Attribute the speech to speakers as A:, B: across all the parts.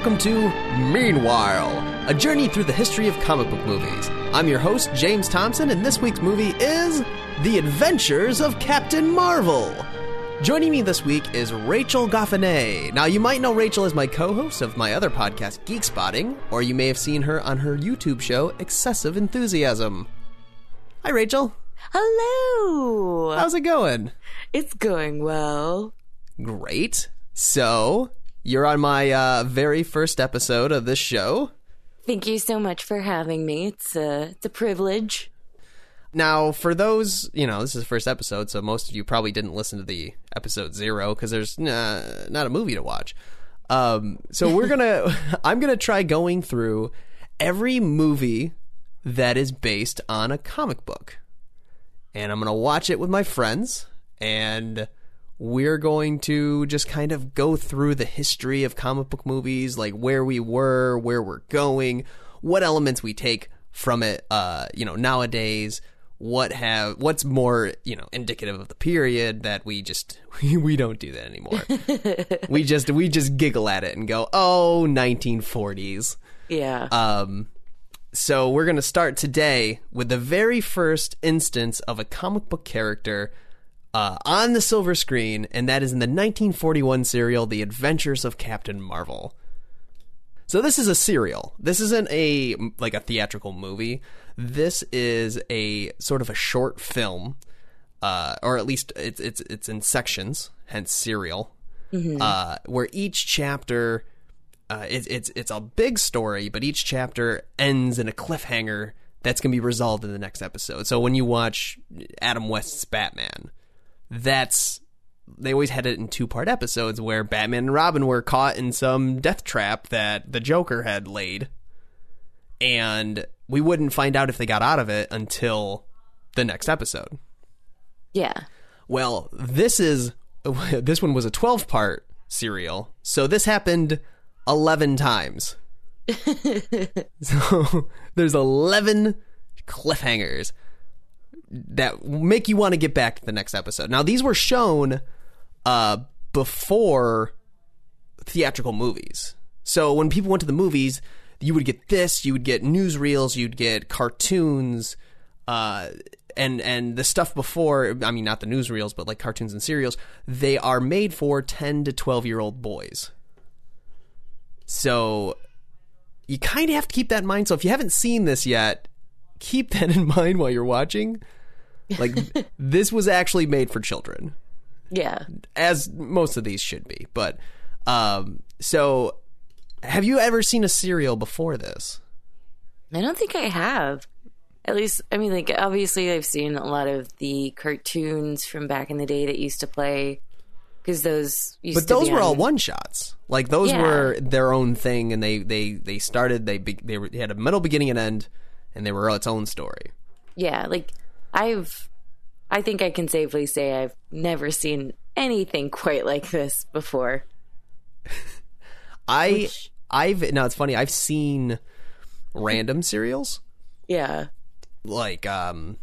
A: welcome to Meanwhile, a journey through the history of comic book movies. I'm your host, James Thompson, and this week's movie is The Adventures of Captain Marvel. Joining me this week is Rachel Goffinet. Now, you might know Rachel as my co host of my other podcast, Geek Spotting, or you may have seen her on her YouTube show, Excessive Enthusiasm. Hi, Rachel.
B: Hello.
A: How's it going?
B: It's going well.
A: Great. So, you're on my uh, very first episode of this show.
B: Thank you so much for having me. It's a, it's a privilege.
A: Now, for those, you know, this is the first episode, so most of you probably didn't listen to the episode zero because there's uh, not a movie to watch. Um, so we're gonna, I'm gonna try going through every movie that is based on a comic book, and I'm gonna watch it with my friends, and we're going to just kind of go through the history of comic book movies, like where we were, where we're going, what elements we take from it, uh, you know, nowadays, what have what's more, you know, indicative of the period that we just we don't do that anymore. we just we just giggle at it and go, "Oh, 1940s."
B: Yeah.
A: Um, so we're going to start today with the very first instance of a comic book character uh, on the silver screen, and that is in the 1941 serial The Adventures of Captain Marvel. So this is a serial. This isn't a like a theatrical movie. This is a sort of a short film, uh, or at least it's it's it's in sections, hence serial, uh, where each chapter uh, it's it's it's a big story, but each chapter ends in a cliffhanger that's going to be resolved in the next episode. So when you watch Adam West's Batman, that's they always had it in two part episodes where Batman and Robin were caught in some death trap that the Joker had laid, and we wouldn't find out if they got out of it until the next episode.
B: yeah.
A: Well, this is this one was a 12 part serial. So this happened 11 times. so there's 11 cliffhangers that make you want to get back to the next episode. Now these were shown uh before theatrical movies. So when people went to the movies, you would get this, you would get newsreels, you'd get cartoons, uh, and and the stuff before. I mean, not the newsreels, but like cartoons and serials. They are made for ten to twelve year old boys. So you kind of have to keep that in mind. So if you haven't seen this yet, keep that in mind while you're watching. Like this was actually made for children
B: Yeah.
A: as most of these should be. But um, so, have you ever seen a serial before this?
B: I don't think I have. At least, I mean, like, obviously, I've seen a lot of the cartoons from back in the day that used to play. Because those used
A: But those were
B: on-
A: all one shots. Like those
B: Yeah.
A: were their own thing, and they they they started. They be, they, were, they had a middle, beginning, and end, and they were its own story.
B: Yeah. Like, I've. I think I can safely say I've never seen anything quite like this before.
A: I
B: Which-
A: I've now it's funny. I've seen random serials
B: Yeah.
A: like um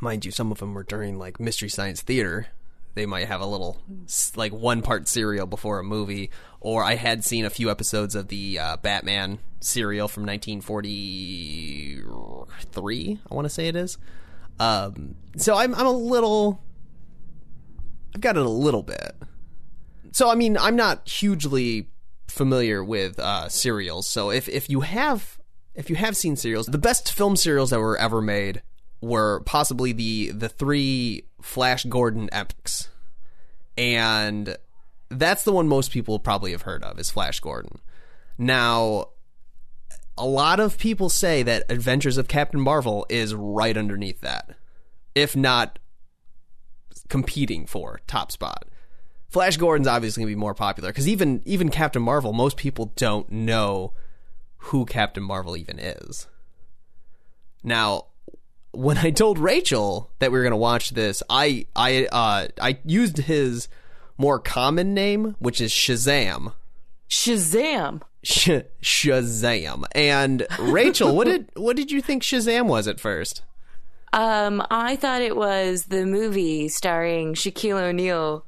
A: mind you some of them were during like mystery science theater they might have a little like one part serial before a movie. Or i had seen a few episodes of the uh, batman serial from 1943 i want to say it is. Um so i'm i'm a little i've got it a little bit. So i mean i'm not hugely familiar with uh serials. So if if you have if you have seen serials the best film serials that were ever made were possibly the the three flash gordon epics and that's the one most people probably have heard of is flash gordon. Now a lot of people say that adventures of captain marvel is right underneath that if not competing for top spot. Flash Gordon's obviously gonna be more popular because even even Captain Marvel, most people don't know who Captain Marvel even is. Now, when I told Rachel that we were gonna watch this, I I uh, I used his more common name, which is Shazam.
B: Shazam!
A: Sh- Shazam. And Rachel, what did what did you think Shazam was at first?
B: Um, I thought it was the movie starring Shaquille O'Neal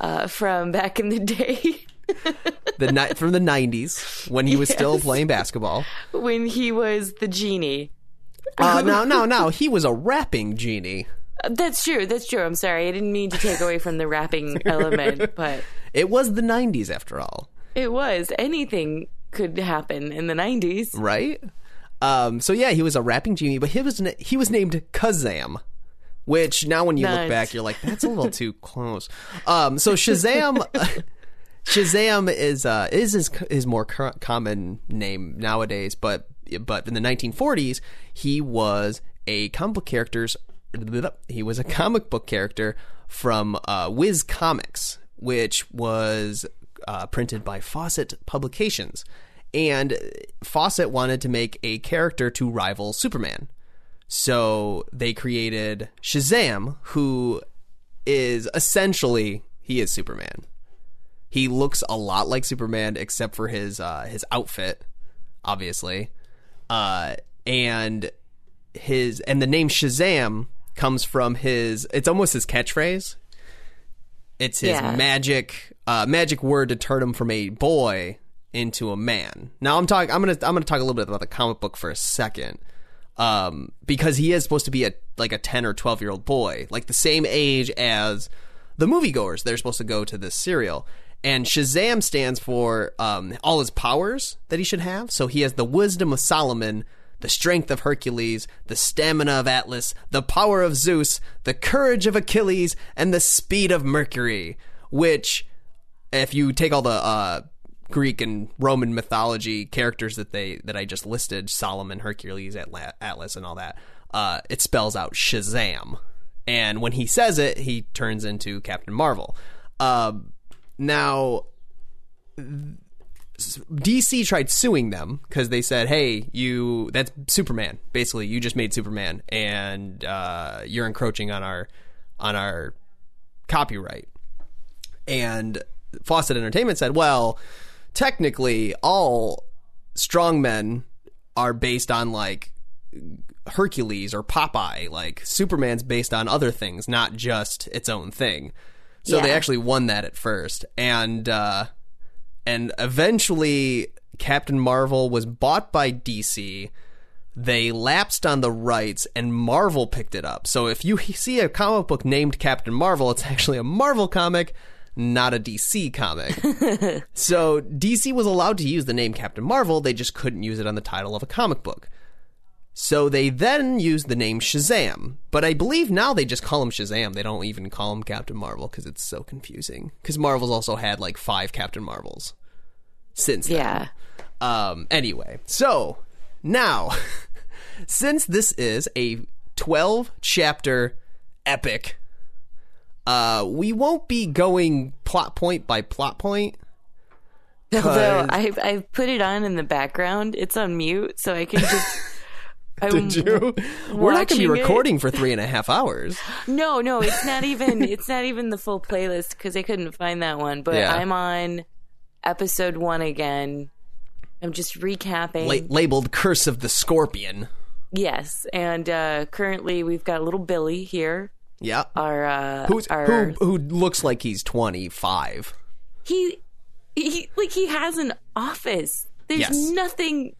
B: uh, from back in the day.
A: the ni- from the '90s when he was still playing basketball.
B: when he was the genie.
A: Uh, no, no, no. He was a rapping genie.
B: That's true. That's true. I'm sorry. I didn't mean to take away from the rapping element, but
A: It was the '90s after all,
B: it was. Anything could happen in the 90s.
A: right? Um, so yeah, he was a rapping genie, but he was na- he was named Kazam. Which now, when you look back, you're like, that's a little too close. Um, so Shazam, Shazam is uh, is his, his more common name nowadays, but but in the 1940s he was a comic book characters he was a comic book character from uh, Whiz Comics, which was uh, printed by Fawcett Publications, and Fawcett wanted to make a character to rival Superman. So they created Shazam, who is essentially he is Superman. He looks a lot like Superman, except for his uh, his outfit, obviously, uh, and his and the name Shazam comes from his. It's almost his catchphrase. It's his
B: Yeah.
A: magic uh, magic word to turn him from a boy into a man. Now I'm talking. I'm gonna I'm gonna talk a little bit about the comic book for a second, um, because he is supposed to be a like a ten or twelve year old boy, like the same age as the moviegoers. They're supposed to go to this serial. And Shazam stands for um, all his powers that he should have. So he has the wisdom of Solomon, the strength of Hercules, the stamina of Atlas, the power of Zeus, the courage of Achilles, and the speed of Mercury. Which, if you take all the uh, Greek and Roman mythology characters that they that I just listed, Solomon, Hercules, Atla- Atlas, and all that, uh, it spells out Shazam. And when he says it, he turns into Captain Marvel. Um, now, DC tried suing them because they said, "Hey, you that's Superman. Basically, you just made Superman, and uh, you're encroaching on our on our copyright." And Fawcett Entertainment said, "Well, technically, all strongmen are based on like Hercules or Popeye. Like Superman's based on other things, not just its own thing." So they actually won that at first, and uh, and eventually Captain Marvel was bought by DC. They lapsed on the rights, and Marvel picked it up. So if you see a comic book named Captain Marvel, it's actually a Marvel comic, not a DC comic. so DC was allowed to use the name Captain Marvel, they just couldn't use it on the title of a comic book. So they then used the name Shazam, but I believe now they just call him Shazam. They don't even call him Captain Marvel because it's so confusing. Because Marvel's also had like five Captain Marvels since then.
B: Yeah.
A: Um, anyway, so now, since this is a 12 chapter epic, uh, we won't be going plot point by plot point.
B: Although I've, I've put it on in the background, it's on mute, so I can just.
A: Did you? We're not going to be
B: watching it.
A: recording for three and a half hours.
B: No, no, it's not even. It's not even the full playlist because I couldn't find that one. But
A: Yeah.
B: I'm on episode one again. I'm just recapping.
A: La- labeled Curse of the Scorpion.
B: Yes, and uh, currently we've got little Billy here.
A: Yeah.
B: Our uh, our
A: who who looks like he's 25.
B: he he like he has an office. There's
A: Yes.
B: nothing.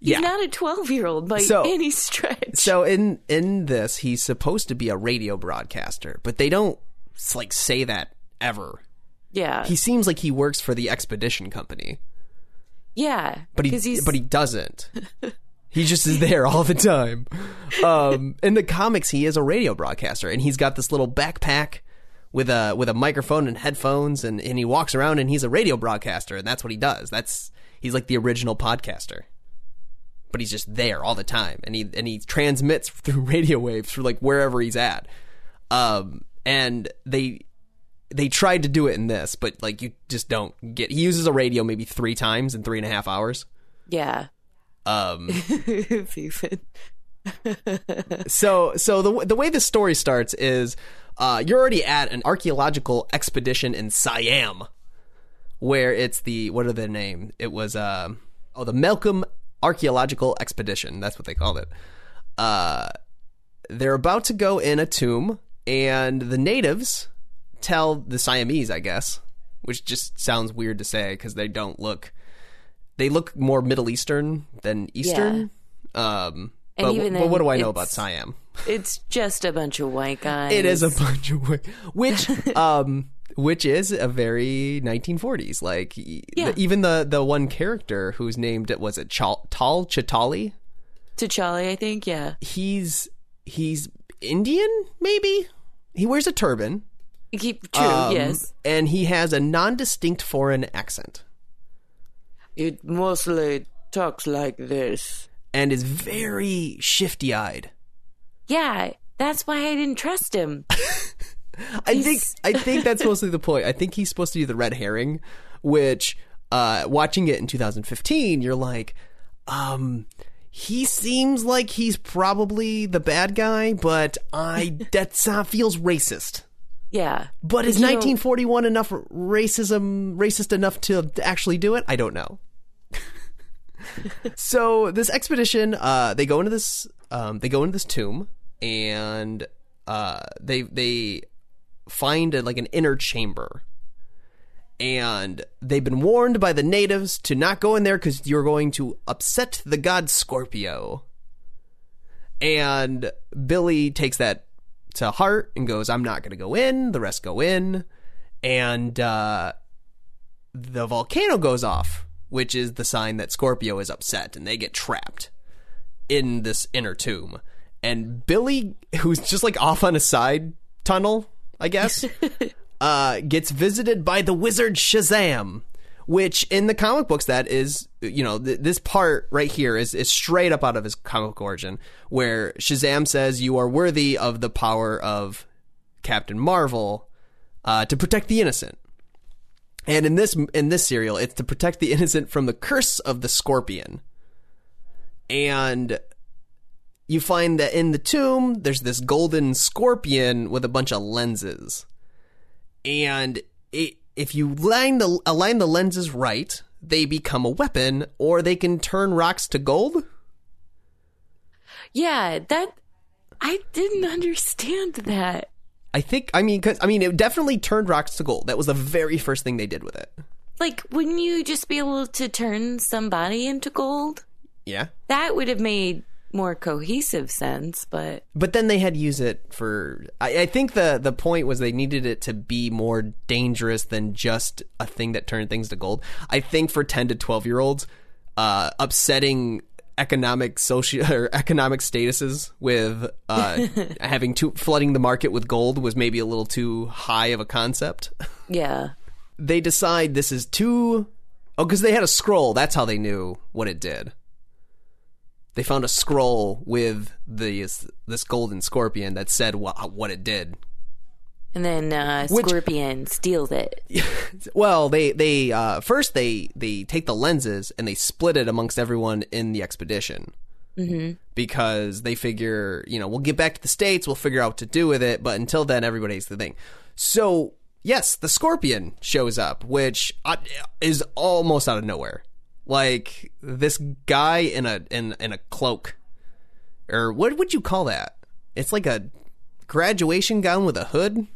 B: He's
A: Yeah.
B: not a 12 year old by
A: So-
B: any stretch.
A: So in in this, he's supposed to be a radio broadcaster, but they don't like say that ever.
B: yeah,
A: He seems like he works for the expedition company,
B: yeah,
A: but he but he doesn't. he just is there all the time. Um, in the comics, he is a radio broadcaster, and he's got this little backpack with a with a microphone and headphones, and, and he walks around, and he's a radio broadcaster, and that's what he does. That's he's like the original podcaster. But he's just there all the time, and he and he transmits through radio waves through like wherever he's at. Um, and they they tried to do it in this, but like you just don't get. He uses a radio maybe three times in three and a half hours.
B: yeah.
A: Um,
B: Even-
A: so so the the way the story starts is uh, you're already at an archaeological expedition in Siam, where it's the what are the name? It was uh, oh the Malcolm Archaeological Expedition. That's what they called it. Uh, they're about to go in a tomb, and the natives tell the Siamese, I guess, which just sounds weird to say because they don't look. They look more Middle Eastern than Eastern. Um,
B: And
A: but,
B: even
A: but what do I know about Siam?
B: It's just a bunch of white guys.
A: It is a bunch of which, which um, which is a very 1940s. Like
B: Yeah.
A: the, even the the one character who's named was it Chal- Tal Chitali.
B: T'Challa, I think. Yeah,
A: He's he's Indian, maybe. He wears a turban.
B: keep true.
A: um,
B: yes,
A: and he has a non-distinct foreign accent
B: it mostly talks like this.
A: and is very shifty-eyed.
B: Yeah, that's why I didn't trust him.
A: I think I think that's mostly the point. I think he's supposed to be the red herring, which uh watching it in 2015, you're like, um he seems like he's probably the bad guy, but I that uh, feels racist.
B: Yeah,
A: But is
B: You know-
A: 1941 enough racism racist enough to actually do it? I don't know. so this expedition, uh, they go into this, um, they go into this tomb, and uh, they they find a, like an inner chamber, and they've been warned by the natives to not go in there because you're going to upset the god Scorpio. And Billy takes that to heart and goes, I'm not going to go in. The rest go in. And uh, the volcano goes off, which is the sign that Scorpio is upset and they get trapped in this inner tomb. And Billy, who's just like off on a side tunnel, I guess, uh, gets visited by the wizard Shazam, which in the comic books that is, you know, th- this part right here is is straight up out of his comic book origin, where Shazam says you are worthy of the power of Captain Marvel uh, to protect the innocent. And in this in this serial, it's to protect the innocent from the curse of the scorpion. And you find that in the tomb, there's this golden scorpion with a bunch of lenses. And it, if you line the align the lenses right, they become a weapon, or they can turn rocks to gold.
B: yeah. That I didn't understand that.
A: I think. I mean, cause, I mean, it definitely turned rocks to gold. That was the very first thing they did with it.
B: Like, wouldn't you just be able to turn somebody into gold?
A: Yeah.
B: That would have made more cohesive sense, but
A: But then they had to use it for. I, I think the the point was they needed it to be more dangerous than just a thing that turned things to gold. I think for ten to twelve year olds, uh, upsetting economic social or economic statuses with uh, having to flooding the market with gold was maybe a little too high of a concept.
B: yeah.
A: they decide this is too. Oh, because they had a scroll. That's how they knew what it did. They found a scroll with this this golden scorpion that said what what it did.
B: And then uh,
A: Which-
B: Scorpion steals it.
A: Well, they they uh, first they they take the lenses and they split it amongst everyone in the expedition. Mm-hmm. Because they figure, you know, we'll get back to the states, we'll figure out what to do with it, but until then, everybody's the thing. So yes, the scorpion shows up, which uh, is almost out of nowhere. Like this guy in a in in a cloak, or what would you call that? It's like a graduation gown with a hood.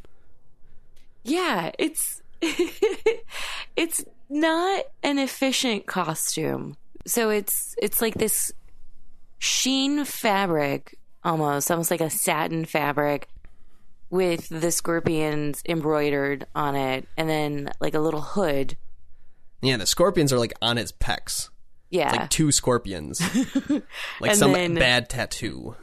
B: Yeah, it's it's not an efficient costume. So it's it's like this sheen fabric almost, almost like a satin fabric with the scorpions embroidered on it and then like a little hood.
A: Yeah, the scorpions are like on his pecs.
B: Yeah.
A: It's like two scorpions, like some
B: then-
A: bad tattoo.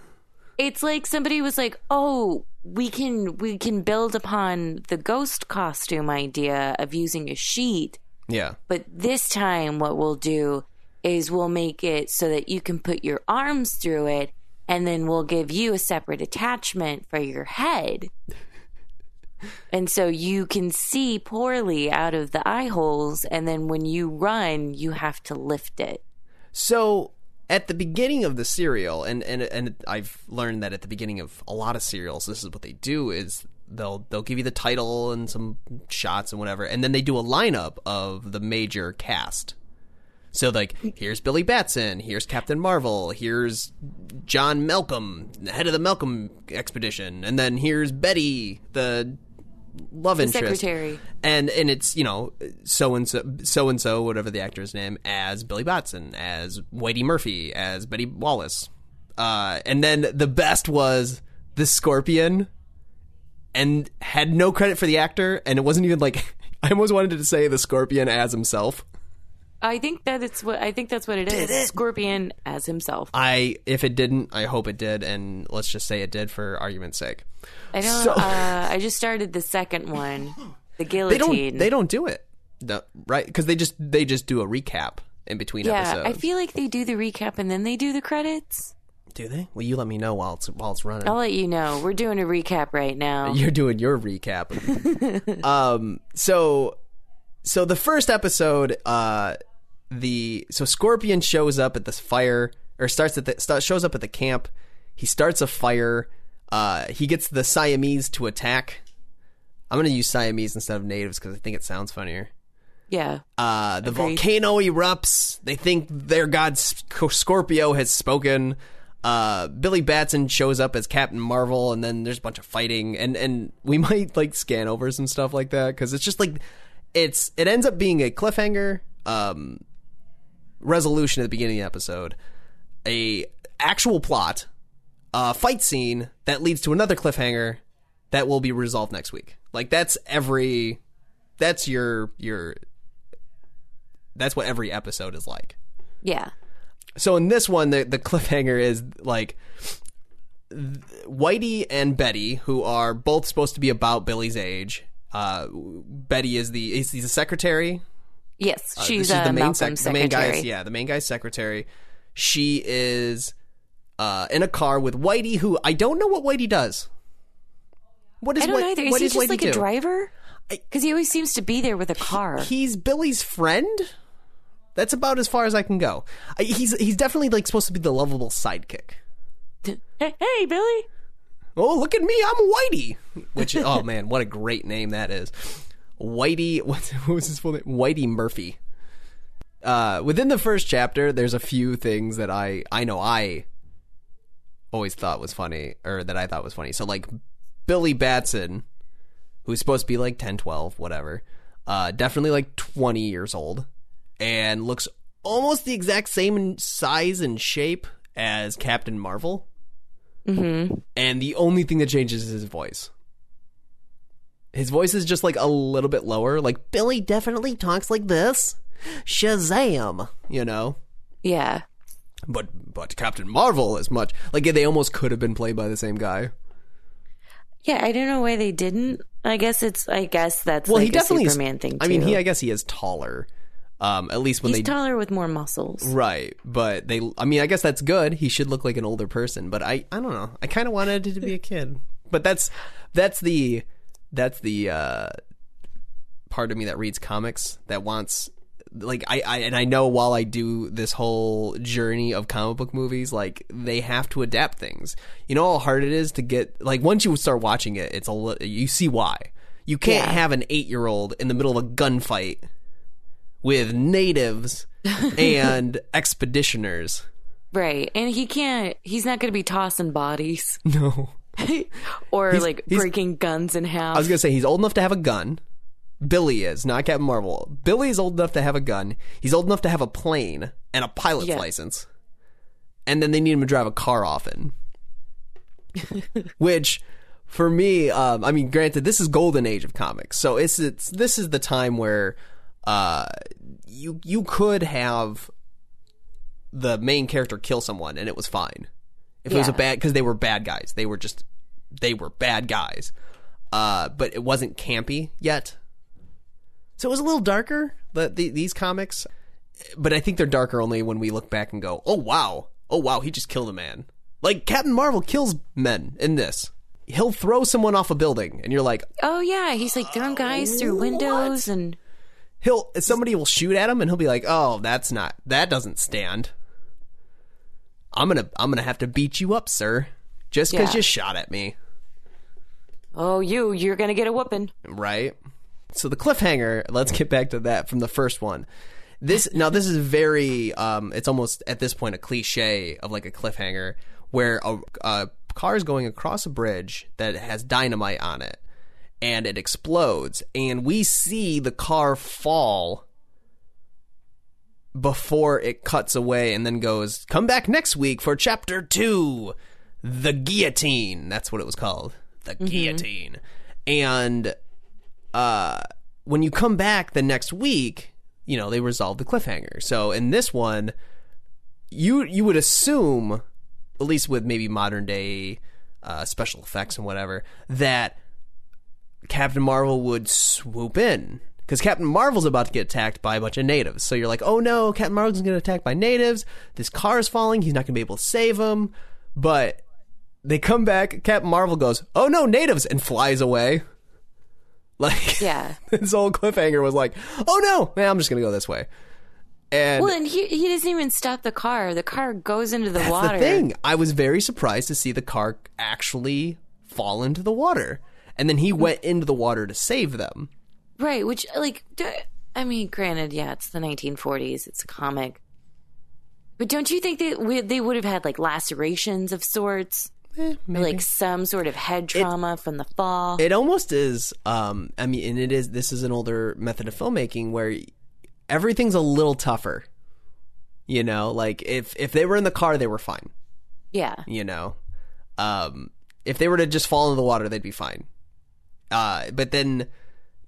B: it's like somebody was like, "Oh, we can we can build upon the ghost costume idea of using a sheet,
A: Yeah,
B: but this time what we'll do is we'll make it so that you can put your arms through it and then we'll give you a separate attachment for your head." And so you can see poorly out of the eye holes, and then when you run, you have to lift it.
A: So at the beginning of the serial, and and and I've learned that at the beginning of a lot of serials, this is what they do is they'll they'll give you the title and some shots and whatever, and then they do a lineup of the major cast. So like here's Billy Batson, here's Captain Marvel, here's John Malcolm, the head of the Malcolm expedition, and then here's Betty, the love interest,
B: secretary.
A: and and it's you know so and so so and so whatever the actor's name as Billy Batson, as Whitey Murphy, as Betty Wallace, uh, and then the best was the Scorpion, and had no credit for the actor, and it wasn't even like I almost wanted to say the Scorpion as himself.
B: I think that it's what I think that's what it is. Scorpion as himself.
A: I if it didn't, I hope it did, and let's just say it did for argument's sake.
B: I don't.
A: So-
B: uh, I just started the second one, the
A: They
B: guillotine.
A: don't. They don't do it, No, right? Because they just they just do a recap in between
B: yeah,
A: episodes.
B: I feel like they do the recap and then they do the credits.
A: do they? Well, you let me know while it's while it's running.
B: I'll let you know. We're doing a recap right now.
A: You're doing your recap. um. So, so the first episode, uh, the so Scorpion shows up at this fire or starts at the start, shows up at the camp. He starts a fire. Uh, he gets the Siamese to attack. I'm gonna use Siamese instead of natives because I think it sounds funnier.
B: Yeah.
A: Uh, the
B: Agreed.
A: volcano erupts. They think their god Scorpio has spoken. Uh, Billy Batson shows up as Captain Marvel, and then there's a bunch of fighting, and and we might like scan over some stuff like that because it's just like it's it ends up being a cliffhanger um, resolution at the beginning of the episode, a actual plot, a fight scene that leads to another cliffhanger that will be resolved next week. Like that's every that's your your that's what every episode is like.
B: Yeah.
A: So in this one, the the cliffhanger is like Whitey and Betty, who are both supposed to be about Billy's age. Uh, Betty is the is the secretary.
B: Yes,
A: Uh,
B: she's,
A: she's
B: uh,
A: the main
B: Malcolm's
A: the main
B: secretary.
A: guy's yeah the main guy's secretary. She is uh, in a car with Whitey, who I don't know what Whitey does. What is
B: I don't either. Is
A: what
B: he
A: does
B: just
A: Whitey
B: like
A: do?
B: a driver? Because he always seems to be there with a car.
A: He's Billy's friend. That's about as far as I can go. He's he's definitely like supposed to be the lovable sidekick.
B: hey, hey, Billy.
A: Oh, look at me, I'm Whitey. Which oh man, what a great name that is. Whitey what's what was his full name? Whitey Murphy. Uh within the first chapter, there's a few things that I I know I always thought was funny or that I thought was funny. So like Billy Batson, who's supposed to be like 10, 12, whatever. Uh definitely like 20 years old and looks almost the exact same in size and shape as Captain Marvel Mm-hmm. and the only thing that changes is his voice. His voice is just like a little bit lower. Like Billy definitely talks like this. Shazam, you know.
B: Yeah.
A: But but Captain Marvel is much like they almost could have been played by the same guy.
B: Yeah, I don't know why they didn't. I guess it's. I guess that's
A: Well,
B: like
A: he definitely
B: a
A: is.
B: Superman thing. Too.
A: I mean, he I guess he is taller. Um, at least when
B: he's
A: they
B: taller with more muscles.
A: right, but they. I mean, I guess that's good. He should look like an older person. But I I don't know. I kind of wanted it to be a kid. But that's that's the that's the uh, part of me that reads comics that wants like I, I and I know while I do this whole journey of comic book movies, like they have to adapt things. You know how hard it is to get like once you start watching it, it's a you see why you can't
B: Yeah.
A: have an eight year old in the middle of a gunfight with natives and expeditioners.
B: Right, and he can't. He's not going to be tossing bodies
A: No,
B: or like
A: he's-
B: breaking guns in half.
A: I was gonna say he's old enough to have a gun. Billy is not Captain Marvel. Billy is old enough to have a gun. He's old enough to have a plane and a pilot's
B: Yeah.
A: license. And then they need him to drive a car often. Which, for me, um, I mean, granted, this is golden age of comics, so it's it's this is the time where uh, you you could have the main character kill someone and it was fine if it was a bad because they were bad guys. They were just they were bad guys. Uh, but it wasn't campy yet. So it was a little darker, the, the these comics. But I think they're darker only when we look back and go, "Oh wow. Oh wow, he just killed a man." Like Captain Marvel kills men in this. He'll throw someone off a building and you're like,
B: oh yeah, he's like throwing guys through windows and
A: he'll somebody will shoot at him and he'll be like, "Oh, that's not that doesn't stand." I'm going to I'm to have to beat you up, sir, just cuz
B: Yeah.
A: you shot at me.
B: oh you, you're going to get a whooping.
A: right? So the cliffhanger, let's get back to that from the first one. This now this is very um it's almost at this point a cliche of like a cliffhanger where a, a car is going across a bridge that has dynamite on it and it explodes and we see the car fall before it cuts away and then goes come back next week for chapter 2 the guillotine. That's what it was called the guillotine. And uh when you come back the next week you know they resolve the cliffhanger. So in this one you you would assume at least with maybe modern day uh, special effects and whatever that Captain Marvel would swoop in because Captain Marvel's about to get attacked by a bunch of natives. So you're like, oh no, Captain Marvel's going to get attacked by natives. This car is falling. He's not going to be able to save him. But they come back. Captain Marvel goes, oh no, natives, and flies away. Like,
B: Yeah.
A: this whole cliffhanger was like, oh no, man, I'm just going to go this way. And
B: Well, and he he doesn't even stop the car. The car goes into the
A: that's
B: water.
A: the thing. I was very surprised to see the car actually fall into the water. And then he mm. went into the water to save them.
B: Right, which like I mean, granted, yeah, it's the 1940s. It's a comic. But don't you think that we, they would have had like lacerations of sorts,
A: Eh,
B: like some sort of head trauma from the fall?
A: It almost is. Um, I mean, and it is. This is an older method of filmmaking where everything's a little tougher. You know, like if if they were in the car, they were fine.
B: yeah,
A: You know, um, if they were to just fall into the water, they'd be fine. Uh, but then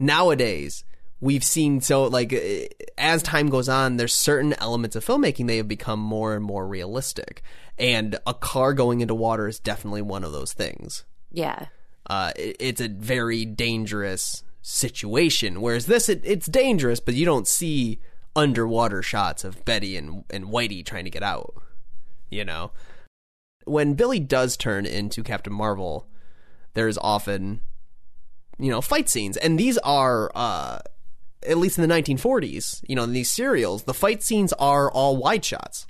A: nowadays we've seen so like eh, as time goes on there's certain elements of filmmaking they have become more and more realistic and a car going into water is definitely one of those things
B: yeah,
A: uh, it- it's a very dangerous situation. Whereas this, it, it's dangerous, but you don't see underwater shots of Betty and, and Whitey trying to get out. You know, when Billy does turn into Captain Marvel, there's often, you know, fight scenes, and these are, uh, at least in the 1940s, you know, in these serials, the fight scenes are all wide shots.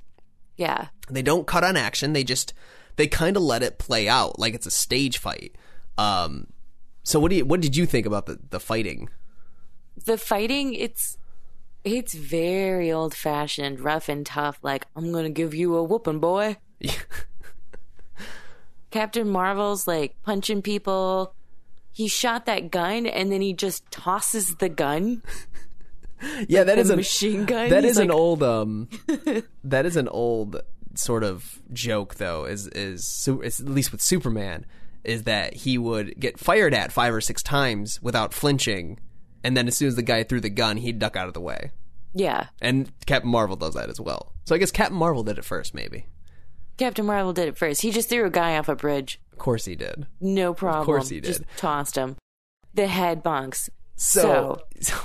B: yeah.
A: They don't cut on action. They just they kind of let it play out like it's a stage fight. Um, so what do you what did you think about the the fighting?
B: The fighting, it's it's very old fashioned, rough and tough. Like I'm gonna give you a whooping, boy. Captain Marvel's like punching people. He shot that gun and then he just tosses the gun.
A: yeah, that
B: the
A: is a
B: machine gun.
A: That is an old um that is an old sort of joke though. Is is at least with Superman is that he would get fired at five or six times without flinching, and then as soon as the guy threw the gun, he'd duck out of the way.
B: Yeah.
A: And Captain Marvel does that as well. So I guess Captain Marvel did it first, maybe.
B: Captain Marvel did it first. He just threw a guy off a bridge.
A: Of course he did.
B: No problem.
A: Of course he
B: Just
A: did.
B: tossed him. The head bunks.
A: So, so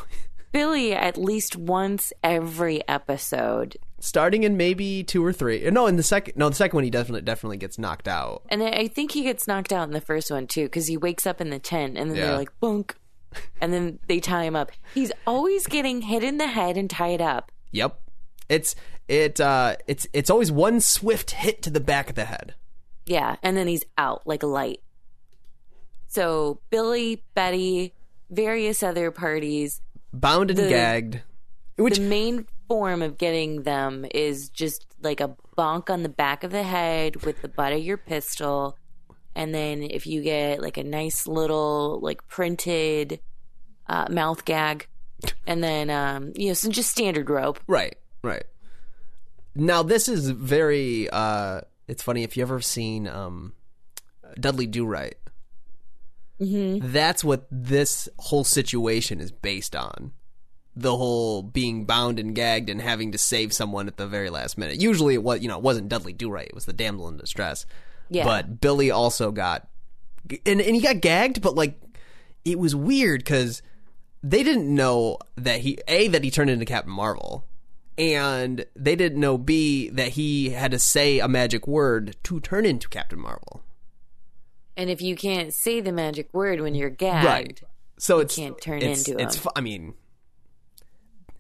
B: Billy, at least once every episode,
A: starting in maybe two or three. No, in the second. No, the second one he definitely definitely gets knocked out.
B: and I think he gets knocked out in the first one too, because he wakes up in the tent, and then
A: Yeah.
B: they're like bunk, and then they tie him up. He's always getting hit in the head and tied up.
A: Yep. It's it uh it's it's always one swift hit to the back of the head.
B: Yeah, and then he's out like a light. So Billy, Betty, various other parties.
A: Bound and
B: The-
A: gagged. Which
B: the main form of getting them is just like a bonk on the back of the head with the butt of your pistol. And then if you get like a nice little like printed uh, mouth gag, and then um, you know some just standard rope.
A: right, right. Now this is very uh it's funny if you ever seen um Dudley Do Right. Mm-hmm. That's what this whole situation is based on. The whole being bound and gagged and having to save someone at the very last minute. Usually, it was you know it wasn't Dudley Do Right; it was the damsel in distress.
B: Yeah.
A: But Billy also got, and and he got gagged, but like it was weird because they didn't know that he a that he turned into Captain Marvel, and they didn't know b that he had to say a magic word to turn into Captain Marvel.
B: And if you can't say the magic word when you're gagged, right?
A: So it's
B: can't turn
A: it's,
B: into
A: it's.
B: him.
A: I mean,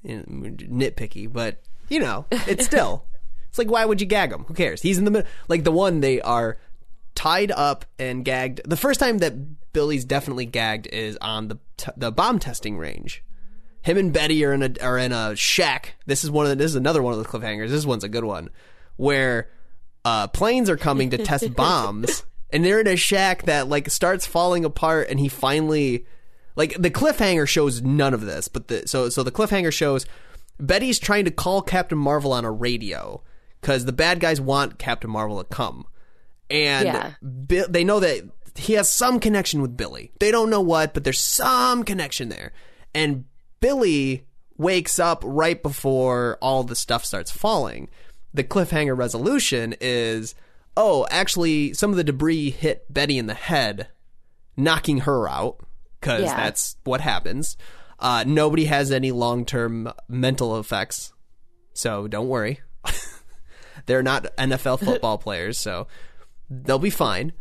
A: eh, nitpicky, but you know, it's still. it's like why would you gag him? Who cares? He's in the middle. Like the one they are tied up and gagged. The first time that Billy's definitely gagged is on the t- the bomb testing range. Him and Betty are in a are in a shack. This is one of the, this is another one of the cliffhangers. This one's a good one where uh, planes are coming to test bombs, and they're in a shack that like starts falling apart, and he finally Like the cliffhanger shows none of this, but the so so the cliffhanger shows Betty's trying to call Captain Marvel on a radio because the bad guys want Captain Marvel to come, and
B: Yeah.
A: Bi- they know that he has some connection with Billy. They don't know what, but there's some connection there, and Billy wakes up right before all the stuff starts falling. The cliffhanger resolution is, oh, actually, some of the debris hit Betty in the head, knocking her out because
B: Yeah.
A: that's what happens. Uh, nobody has any long term mental effects, so don't worry. They're not NFL football players, so they'll be fine.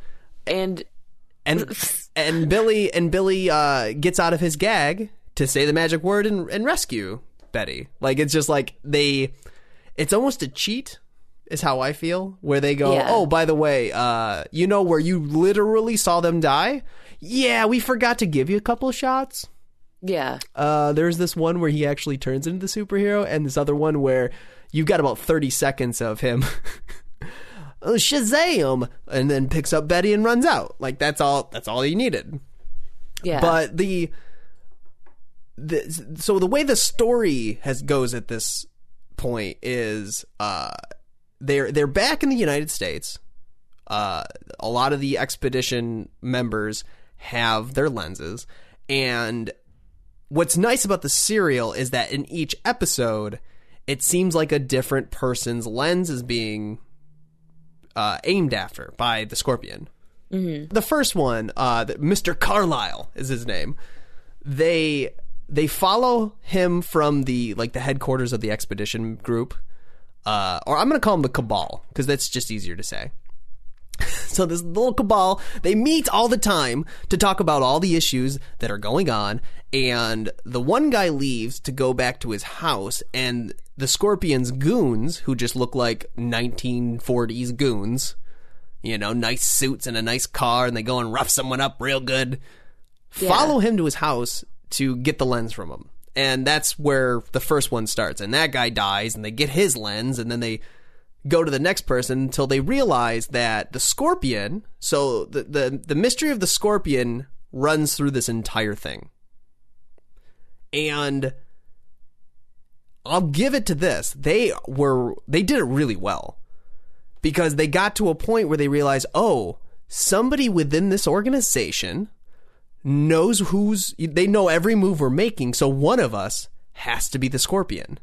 B: And
A: And and Billy and Billy uh, gets out of his gag to say the magic word and, and rescue Betty. Like it's just like they, it's almost a cheat. Is how I feel. Where they go,
B: Yeah.
A: oh, by the way, uh, you know where you literally saw them die? Yeah, we forgot to give you a couple of shots.
B: yeah,
A: Uh, there's this one where he actually turns into the superhero, and this other one where you've got about 30 seconds of him. "Oh, Shazam! And then picks up Betty and runs out. Like that's all. That's all you needed.
B: yeah.
A: But the, the so the way the story has goes at this point is uh they're they're back in the United States. Uh, a lot of the expedition members have their lenses, and what's nice about the serial is that in each episode, it seems like a different person's lens is being uh, aimed after by the Scorpion. The first one, uh, Mr. Carlisle is his name. They they follow him from the like the headquarters of the expedition group, uh, or I'm gonna call him the Cabal because that's just easier to say. So this little cabal, they meet all the time to talk about all the issues that are going on, and the one guy leaves to go back to his house, and the Scorpion's goons, who just look like 1940s goons, you know, nice suits and a nice car, and they go and rough someone up real good, follow him to his house to get the lens from him. And that's where the first one starts. And that guy dies, and they get his lens, and then they go to the next person until they realize that the scorpion so the, the the mystery of the scorpion runs through this entire thing and i'll give it to this they were they did it really well because they got to a point where they realized oh somebody within this organization knows who's they know every move we're making so one of us has to be the scorpion.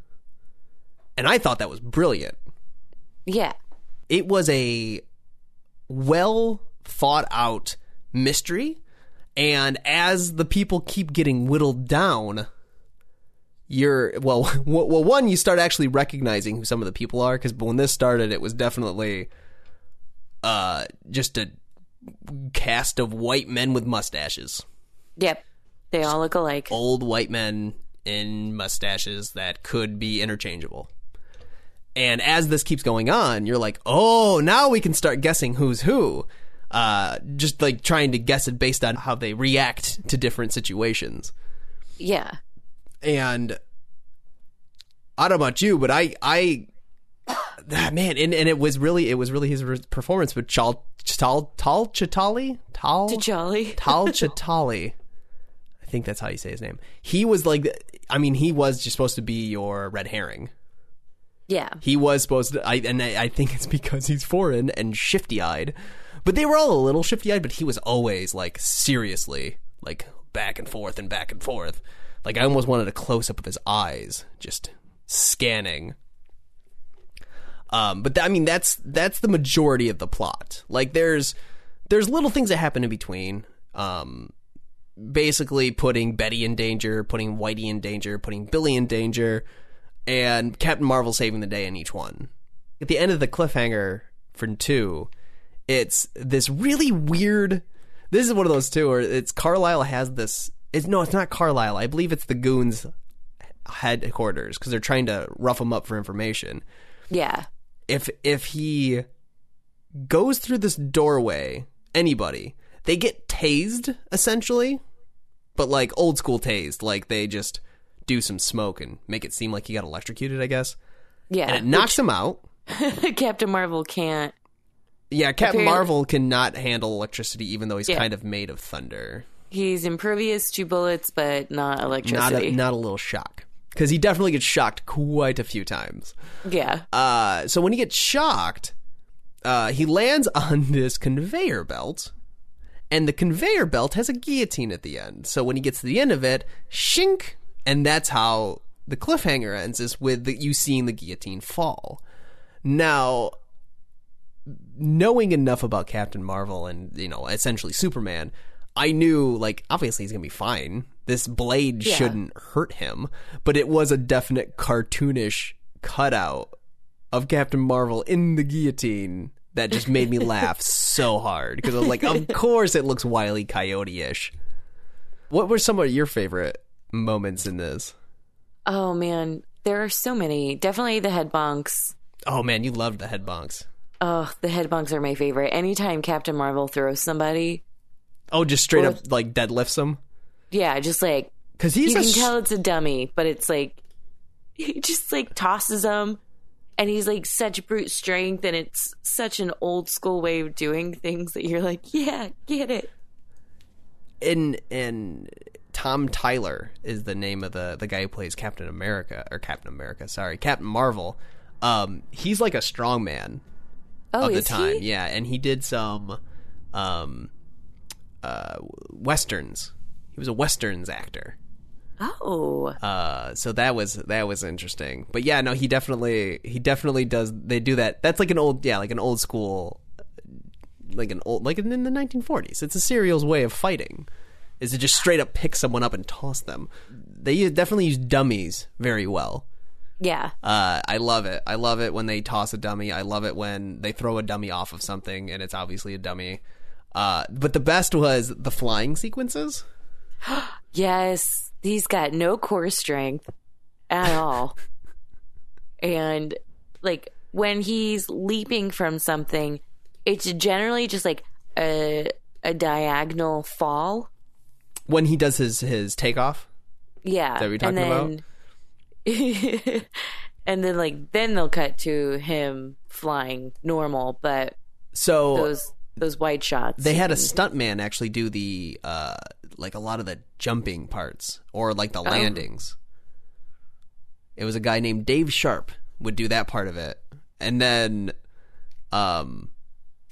A: And i thought that was brilliant.
B: Yeah,
A: it was a well thought out mystery and as the people keep getting whittled down you're well well one you start actually recognizing who some of the people are because when this started it was definitely uh just a cast of white men with mustaches
B: yep. They all look alike.
A: old white men in mustaches that could be interchangeable. And as this keeps going on, you're like, oh, now we can start guessing who's who. Uh, just like trying to guess it based on how they react to different situations.
B: Yeah,
A: And I don't know about you, but I, I, ah, man, and, and it was really, it was really his performance with Chal, Tal, Tal Chitali? Tal?
B: Jolly.
A: Tal Chitali. I think that's how you say his name. He was like, I mean, he was just supposed to be your red herring.
B: Yeah,
A: He was supposed to, I, and I, I think it's because he's foreign and shifty eyed. But they were all a little shifty eyed, but he was always like seriously, like back and forth and back and forth. Like I almost wanted a close up of his eyes, just scanning. Um, but th- I mean, that's that's the majority of the plot. Like there's there's little things that happen in between. Um, basically putting Betty in danger, putting Whitey in danger, putting Billy in danger, and Captain Marvel saving the day in each one. At the end of the cliffhanger for two, it's this really weird. This is one of those two where it's Carlisle has this. It's no, it's not Carlisle. I believe it's the goons headquarters because they're trying to rough him up for information.
B: yeah,
A: If if he goes through this doorway, anybody they get tased essentially, but like old school tased, like they just do some smoke and make it seem like he got electrocuted. I guess
B: yeah.
A: and it knocks him out.
B: Captain Marvel can't.
A: Yeah, Captain
B: Apparently-
A: Marvel cannot handle electricity, even though he's
B: Yeah.
A: kind of made of thunder.
B: He's impervious to bullets, but not
A: Not
B: electricity.
A: a, not a little shock. Because he definitely gets shocked quite a few times.
B: yeah.
A: Uh, so when he gets shocked, uh, he lands on this conveyor belt, and the conveyor belt has a guillotine at the end. So when he gets to the end of it, shink, and that's how the cliffhanger ends is with the, you seeing the guillotine fall. Now, knowing enough about Captain Marvel and you know essentially Superman, I knew like obviously he's gonna be fine. This blade
B: Yeah.
A: shouldn't hurt him, but it was a definite cartoonish cutout of Captain Marvel in the guillotine that just made me laugh so hard because I was like, of course it looks Wily Coyote ish. What were some of your favorite moments in this?
B: Oh man, there are so many. Definitely the head bonks.
A: Oh man, you loved the head bonks.
B: Oh, the head bonks are my favorite. Anytime Captain Marvel throws somebody,
A: Oh, just straight
B: Well,
A: up like deadlifts them.
B: yeah, just like
A: because he's
B: you can
A: s-
B: tell it's a dummy, but it's like he just like tosses them, and he's like such brute strength, and it's such an old school way of doing things that you're like, yeah, get it.
A: and in Tom Tyler is the name of the the guy who plays Captain America or Captain America, sorry, Captain Marvel. Um, he's like a strong man
B: Oh,
A: of the
B: is
A: time,
B: he?
A: yeah, and he did some um uh westerns. He was a westerns actor.
B: Oh,
A: Uh, so that was that was interesting. But yeah, no, he definitely he definitely does. They do that. That's like an old yeah, like an old school, like an old like in the 1940s. It's a serial's way of fighting, is to just straight up pick someone up and toss them. They definitely use dummies very well.
B: yeah.
A: Uh, I love it. I love it when they toss a dummy. I love it when they throw a dummy off of something and it's obviously a dummy. Uh, but the best was the flying sequences.
B: Yes, he's got no core strength at all. and like when he's leaping from something, it's generally just like a a diagonal fall.
A: When he does his his takeoff,
B: Yeah.
A: that you're talking
B: and then, and then like then they'll cut to him flying normal, but
A: so
B: those those wide shots.
A: they had a stuntman actually do the uh like a lot of the jumping parts or like the landings. It was a guy named Dave Sharpe would do that part of it. And then um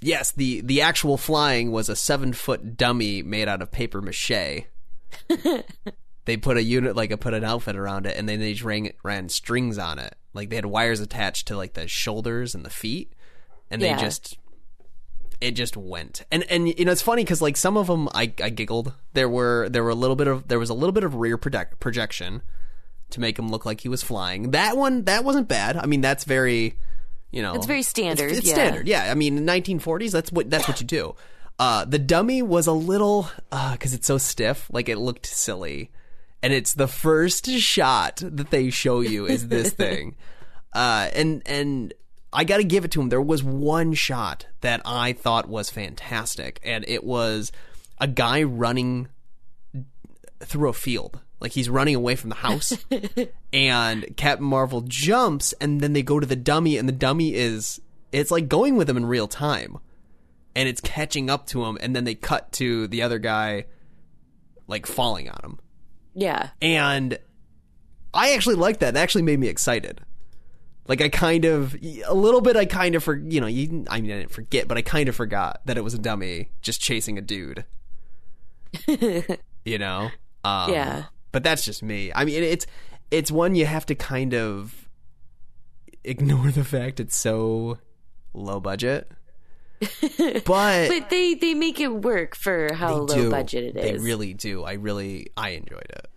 A: yes, the the actual flying was a 7 foot dummy made out of paper mache. they put a unit like a put an outfit around it and then they just ran, ran strings on it. Like they had wires attached to like the shoulders and the feet and they
B: Yeah.
A: just it just went. And and you know it's funny because like some of them I, I giggled. There were there were a little bit of there was a little bit of rear project, projection to make him look like he was flying. That one that wasn't bad. I mean that's very you know
B: It's very standard,
A: it's, it's
B: yeah.
A: standard. Yeah i mean in 1940s that's what that's what you do. Uh the dummy was a little uh because it's so stiff like it looked silly. And it's the first shot that they show you is this thing. Uh and and I got to give it to him. There was one shot that I thought was fantastic, and it was a guy running through a field. Like he's running away from the house, and Captain Marvel jumps, and then they go to the dummy, and the dummy is it's like going with him in real time, and it's catching up to him, and then they cut to the other guy like falling on him,
B: Yeah.
A: and I actually liked that. That actually made me excited. Like I kind of a little bit. I kind of for you know. You, I mean, I didn't forget, but I kind of forgot that it was a dummy just chasing a dude. you know. Um,
B: Yeah.
A: But that's just me. I mean, it's it's one you have to kind of ignore the fact it's so low budget. but
B: But they they make it work for how low
A: do.
B: budget it is.
A: They really do. I really I enjoyed it.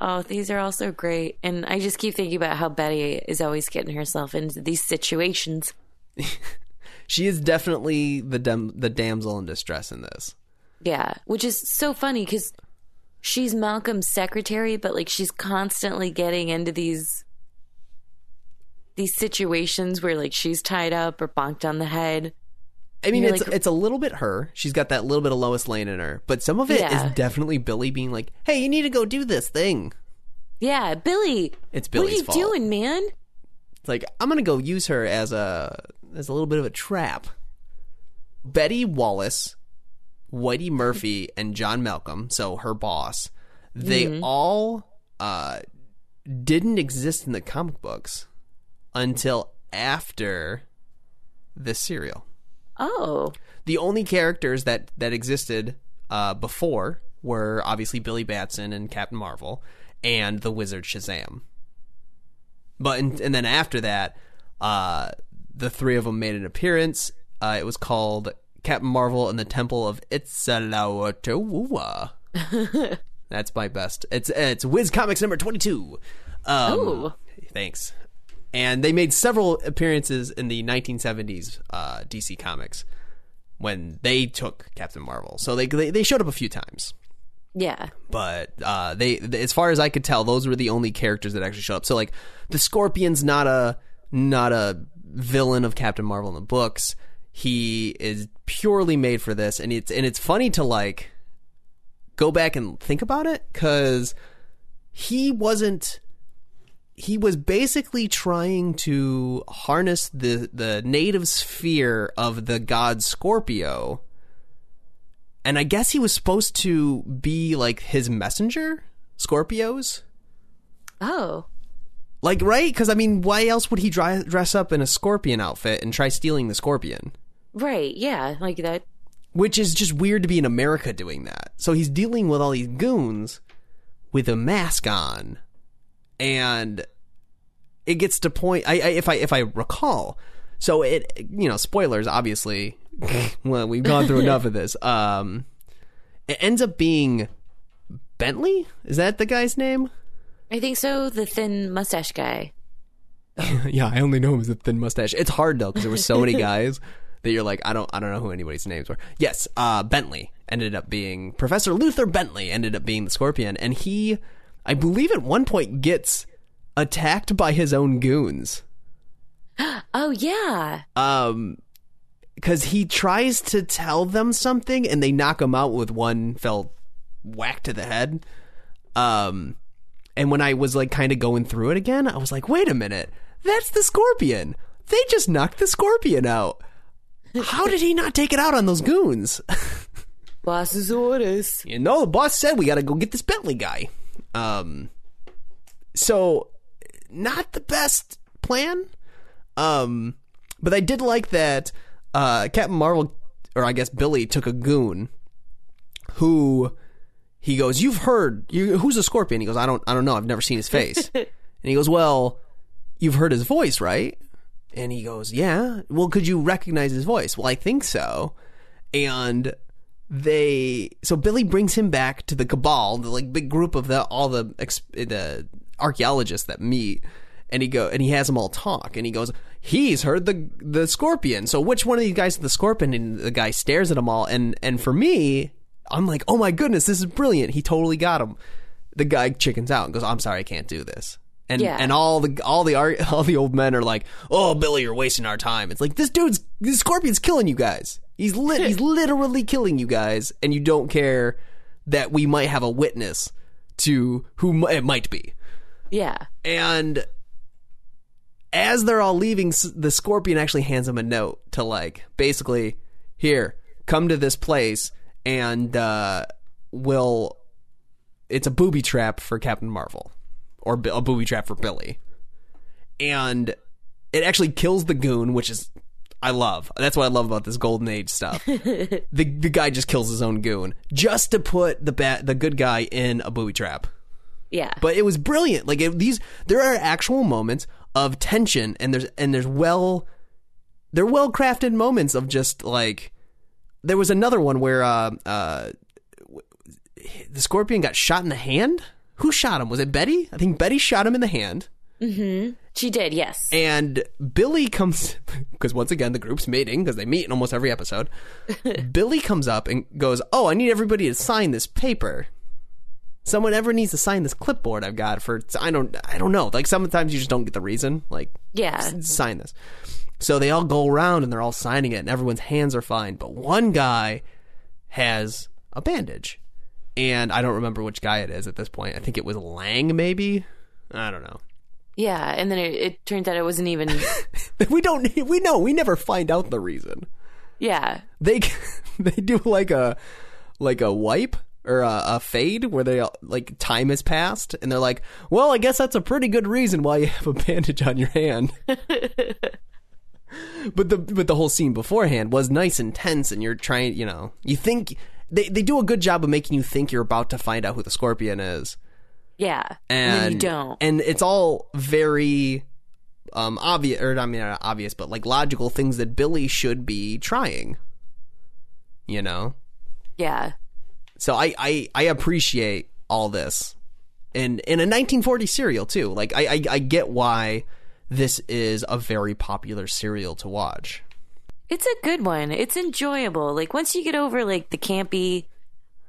B: Oh, these are also great. And I just keep thinking about how Betty is always getting herself into these situations.
A: She is definitely the dam- the damsel in distress in this.
B: Yeah, which is so funny because she's Malcolm's secretary, but like she's constantly getting into these these situations where like she's tied up or bonked on the head.
A: I mean, it's
B: like-
A: it's a little bit her. She's got that little bit of Lois Lane in her, but some of it is
B: Yeah.
A: definitely Billy being like, "Hey, you need to go do this thing."
B: Yeah, Billy.
A: It's
B: What are you
A: fault.
B: doing, man?
A: It's like I'm gonna go use her as a as a little bit of a trap. Betty Wallace Whitey Murphy, and John Malcolm, so her boss, they all uh, didn't exist in the comic books until after this serial.
B: Oh.
A: The only characters that that existed uh, before were obviously Billy Batson and Captain Marvel and the Wizard Shazam. But and, and then after that, uh, the three of them made an appearance. Uh, it was called Captain Marvel and the Temple of Itzalawatawua. That's my best. It's it's Whiz Comics number twenty two. Um,
B: Ooh.
A: Thanks. And they made several appearances in the 1970s uh, DC Comics when they took Captain Marvel. So they they, they showed up a few times
B: Yeah.
A: but uh, they, th- as far as I could tell, those were the only characters that actually showed up. So like the Scorpion's not a not a villain of Captain Marvel in the books. He is purely made for this, and it's and it's funny to like go back and think about it because he wasn't. He was basically trying to harness the the native sphere of the god Scorpio and I guess he was supposed to be like his messenger, Scorpios.
B: Oh.
A: Like, right? Because I mean, why else would he dry- dress up in a scorpion outfit and try stealing the scorpion?
B: Right. Yeah. Like that.
A: Which is just weird to be in America doing that. So he's dealing with all these goons with a mask on, and it gets to point. I, I if I if I recall, so it you know spoilers obviously. well, we've gone through enough of this. Um, it ends up being Bentley. Is that the guy's name?
B: I think so. The thin mustache guy.
A: yeah, I only know him as a thin mustache. It's hard though because there were so many guys that you're like, I don't, I don't know who anybody's names were. Yes, uh, Bentley ended up being Professor Luther Bentley ended up being the Scorpion, and he, I believe, at one point gets attacked by his own goons.
B: Oh yeah.
A: Um, because he tries to tell them something and they knock him out with one fell whack to the head. Um, and when I was like kind of going through it again, I was like, wait a minute, that's the scorpion. They just knocked the scorpion out. How did he not take it out on those goons?
B: Boss's orders.
A: you know, the boss said we got to go get this Bentley guy. Um, so not the best plan. Um, but I did like that. Uh, Captain Marvel, or I guess Billy, took a goon who he goes, "You've heard you, who's a scorpion?" He goes, "I don't, I don't know. I've never seen his face." and he goes, "Well, you've heard his voice, right?" And he goes, "Yeah." Well, could you recognize his voice? Well, I think so. And they so Billy brings him back to the cabal, the like big group of the all the the archaeologists that meet, and he go and he has them all talk, and he goes, he's heard the the scorpion. So which one of these guys is the scorpion? And the guy stares at them all, and and for me, I'm like, oh my goodness, this is brilliant. He totally got him. The guy chickens out and goes, I'm sorry, I can't do this. And
B: Yeah.
A: and all the all the art all the old men are like, oh Billy, you're wasting our time. It's like this dude's this scorpion's killing you guys. He's lit. he's literally killing you guys, and you don't care that we might have a witness to who it might be.
B: Yeah.
A: And as they're all leaving, the scorpion actually hands him a note to like basically, here, come to this place, and uh, we'll. It's a booby trap for Captain Marvel, or a booby trap for Billy, and it actually kills the goon, which is I love. That's what I love about this golden age stuff. the the guy just kills his own goon just to put the bad the good guy in a booby trap
B: Yeah.
A: but it was brilliant. Like it, these, there are actual moments of tension, and there's and there's well, they're well crafted moments of just like. There was another one where uh, uh, the scorpion got shot in the hand. Who shot him? Was it Betty? I think Betty shot him in the hand. Mm-hmm.
B: she did. Yes.
A: And Billy comes because once again the group's meeting because they meet in almost every episode. Billy comes up and goes, "Oh, I need everybody to sign this paper. Someone ever needs to sign this clipboard I've got for I don't I don't know. Like sometimes you just don't get the reason. Like
B: yeah.
A: sign this." So they all go around and they're all signing it, and everyone's hands are fine, but one guy has a bandage, and I don't remember which guy it is at this point. I think it was Lang, maybe. I don't know.
B: Yeah. And then it, it turns out it wasn't even.
A: we don't we know we never find out the reason
B: Yeah.
A: They they do like a like a wipe or a, a fade where they like time has passed and they're like, well, I guess that's a pretty good reason why you have a bandage on your hand. but the but the whole scene beforehand was nice and tense, and you're trying, you know, you think they they do a good job of making you think you're about to find out who the scorpion is,
B: Yeah.
A: and,
B: then you don't.
A: and it's all very um obvious, or I mean not obvious, but like logical things that Billy should be trying. You know,
B: yeah.
A: so I I, I appreciate all this, and in a 1940 serial too. Like I, I I get why this is a very popular serial to watch.
B: It's a good one. It's enjoyable. Like once you get over like the campy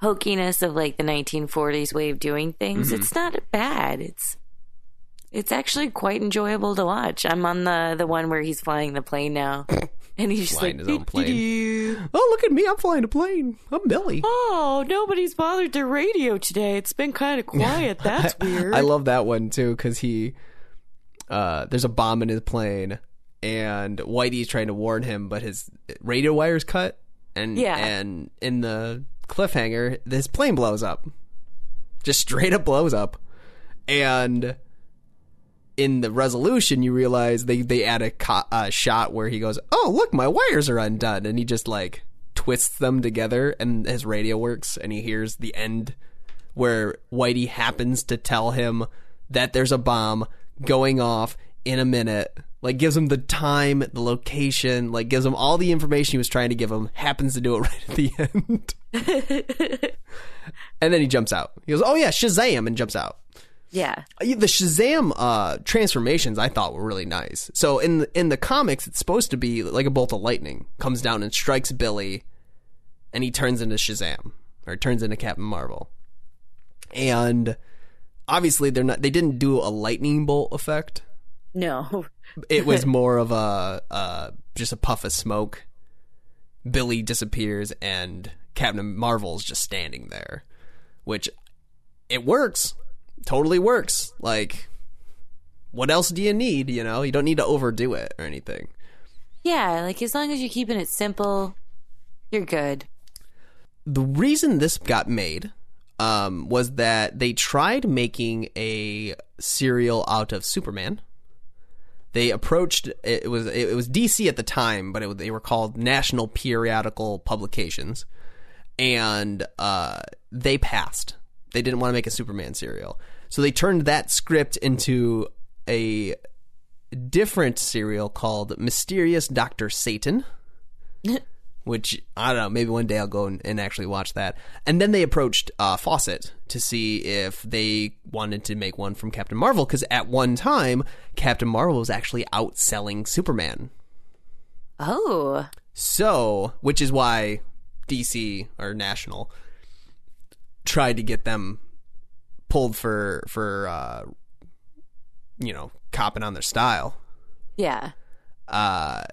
B: hokiness of like the 1940s way of doing things,
A: Mm-hmm.
B: it's not bad. It's it's actually quite enjoyable to watch. I'm on the the one where he's flying the plane now. And he's just
A: Flying
B: like
A: his own plane. Oh, look at me! I'm flying a plane. I'm Billy.
B: Oh, nobody's bothered their radio today. It's been kind of quiet. That's weird.
A: I love that one too because he, uh, there's a bomb in his plane, and Whitey's trying to warn him, but his radio wire's cut, and
B: Yeah.
A: and in the cliffhanger, this plane blows up, just straight up blows up, and in the resolution, you realize they they add a co- uh, shot where he goes, "Oh, look, my wires are undone," and he just like twists them together, and his radio works, and he hears the end where Whitey happens to tell him that there's a bomb going off in a minute. Like gives him the time, the location, like gives him all the information he was trying to give him. Happens to do it right at the end. and then he jumps out. He goes, "Oh yeah, Shazam!" and jumps out.
B: yeah.
A: Uh, The Shazam uh, transformations I thought were really nice. So in the, in the comics, it's supposed to be like a bolt of lightning comes down and strikes Billy, and he turns into Shazam or turns into Captain Marvel. And obviously, they're not. They didn't do a lightning bolt effect.
B: No.
A: It was more of a uh, just a puff of smoke. Billy disappears, and Captain Marvel's just standing there, which it works. Totally works. Like, what else do you need? You know, you don't need to overdo it or anything.
B: Yeah, like as long as you're keeping it simple, you're good.
A: the reason this got made um, was that they tried making a serial out of Superman. They approached it was it was DC at the time, but it, they were called National Periodical Publications, and uh, they passed. They didn't want to make a Superman serial, so they turned that script into a different serial called Mysterious Doctor Satan which I don't know. Maybe one day I'll go and, and actually watch that. And then they approached uh, Fawcett to see if they wanted to make one from Captain Marvel because at one time Captain Marvel was actually outselling Superman.
B: Oh.
A: So, which is why DC or National tried to get them pulled for for uh, you know copping on their style.
B: Yeah.
A: uh,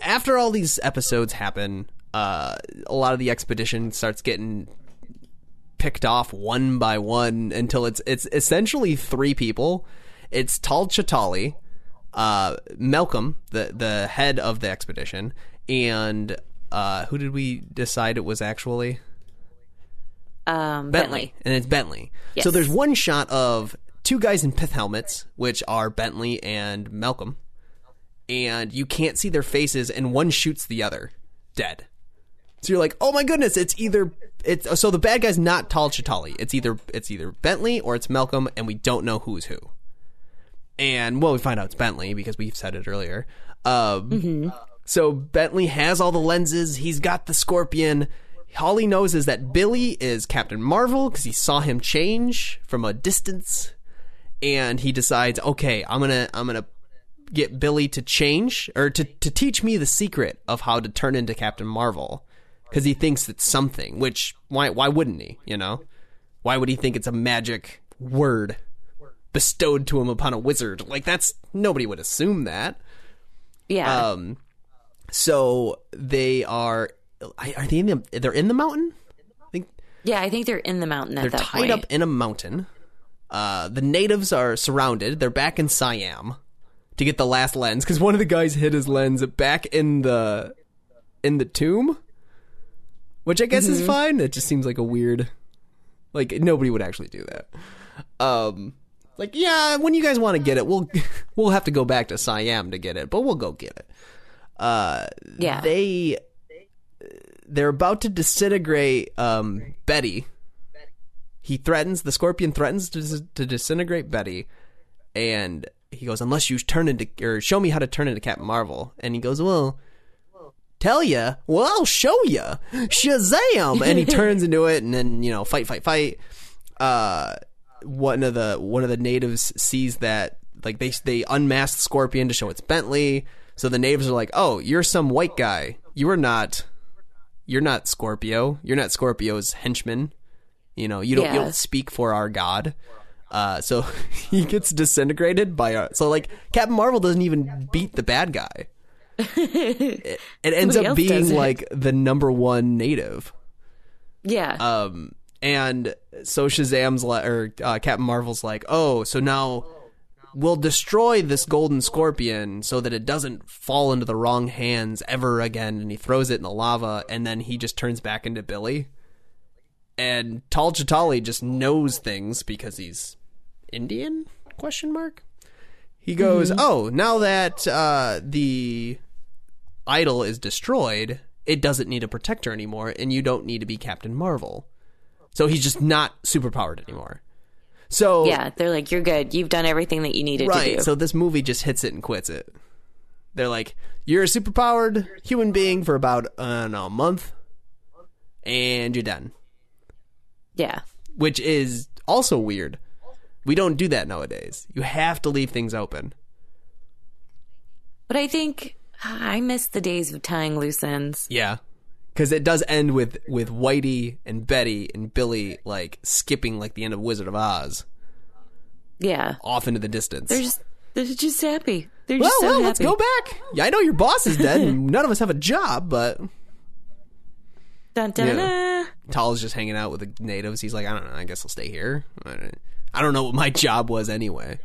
A: after all these episodes happen, uh, a lot of the expedition starts getting picked off one by one until it's it's essentially three people. It's Tal Chotali, uh, Malcolm, the the head of the expedition, and uh, who did we decide it was actually?
B: Um,
A: Bentley.
B: Bentley.
A: And it's Bentley.
B: Yes.
A: So there's one shot of two guys in pith helmets, which are Bentley and Malcolm. And you can't see their faces, and one shoots the other dead. So you're like, oh my goodness, it's either it's so the bad guy's not Tal Chotali. It's either it's either Bentley or it's Malcolm, and we don't know who's who. And well, we find out it's Bentley because we've said it earlier. Um, So Bentley has all the lenses. He's got the Scorpion. All he knows is that Billy is Captain Marvel because he saw him change from a distance, and he decides, okay, I'm gonna I'm gonna get Billy to change or to to teach me the secret of how to turn into Captain Marvel because he thinks it's something. Which why why wouldn't he? You know, why would he think it's a magic word bestowed to him upon a wizard? Like that's nobody would assume that.
B: Yeah.
A: Um, so they are. Are they in the? They're in the mountain. I think
B: yeah, I think they're in the mountain at
A: they're tied
B: point.
A: up in a mountain. Uh, the natives are surrounded. They're back in Siam to get the last lens because one of the guys hid his lens back in the in the tomb, which I guess is fine. It just seems like a weird, like nobody would actually do that. Um, like yeah, when you guys want to get it, we'll we'll have to go back to Siam to get it, but we'll go get it. Uh,
B: Yeah.
A: they they're about to disintegrate um, Betty. He threatens the Scorpion threatens to, to disintegrate Betty, and he goes, "Unless you turn into or show me how to turn into Captain Marvel." And he goes, "Well, tell ya. Well, I'll show ya. Shazam!" And he turns into it, and then you know, fight, fight, fight. Uh, one of the one of the natives sees that like they they unmasked Scorpion to show it's Bentley. So the natives are like, "Oh, you're some white guy. You are not. You're not Scorpio. You're not Scorpio's henchman. You know, you don't you don't speak for our god." Uh, so he gets disintegrated by a, so like Captain Marvel doesn't even beat the bad guy. it, it ends up being like the number one native.
B: Yeah.
A: Um, and so Shazam's like, or uh, Captain Marvel's like, oh, so now we'll destroy this golden scorpion so that it doesn't fall into the wrong hands ever again. And he throws it in the lava, and then he just turns back into Billy. And Tal Chotali just knows things because he's Indian? Question mark. He goes, oh, now that uh, the idol is destroyed, it doesn't need a protector anymore, and you don't need to be Captain Marvel. So he's just not superpowered anymore. So
B: yeah. They're like, you're good. You've done everything that you needed to do.
A: So this movie just hits it and quits it. They're like, you're a superpowered human being for about uh, I a month, and you're done.
B: yeah.
A: Which is also weird. We don't do that nowadays. You have to leave things open.
B: But I think ah, I miss the days of tying loose ends.
A: Yeah. Because it does end with with Whitey and Betty and Billy like skipping like the end of Wizard of Oz
B: Yeah.
A: off into the distance.
B: They're just they're just happy. They're
A: well,
B: just so
A: well,
B: happy.
A: let's go back. Yeah, I know your boss is dead, and none of us have a job, but
B: Dun, dun,
A: Yeah.
B: dun.
A: Tal's just hanging out with the natives. He's like, I don't know. I guess I'll stay here. I don't- know what my job was anyway.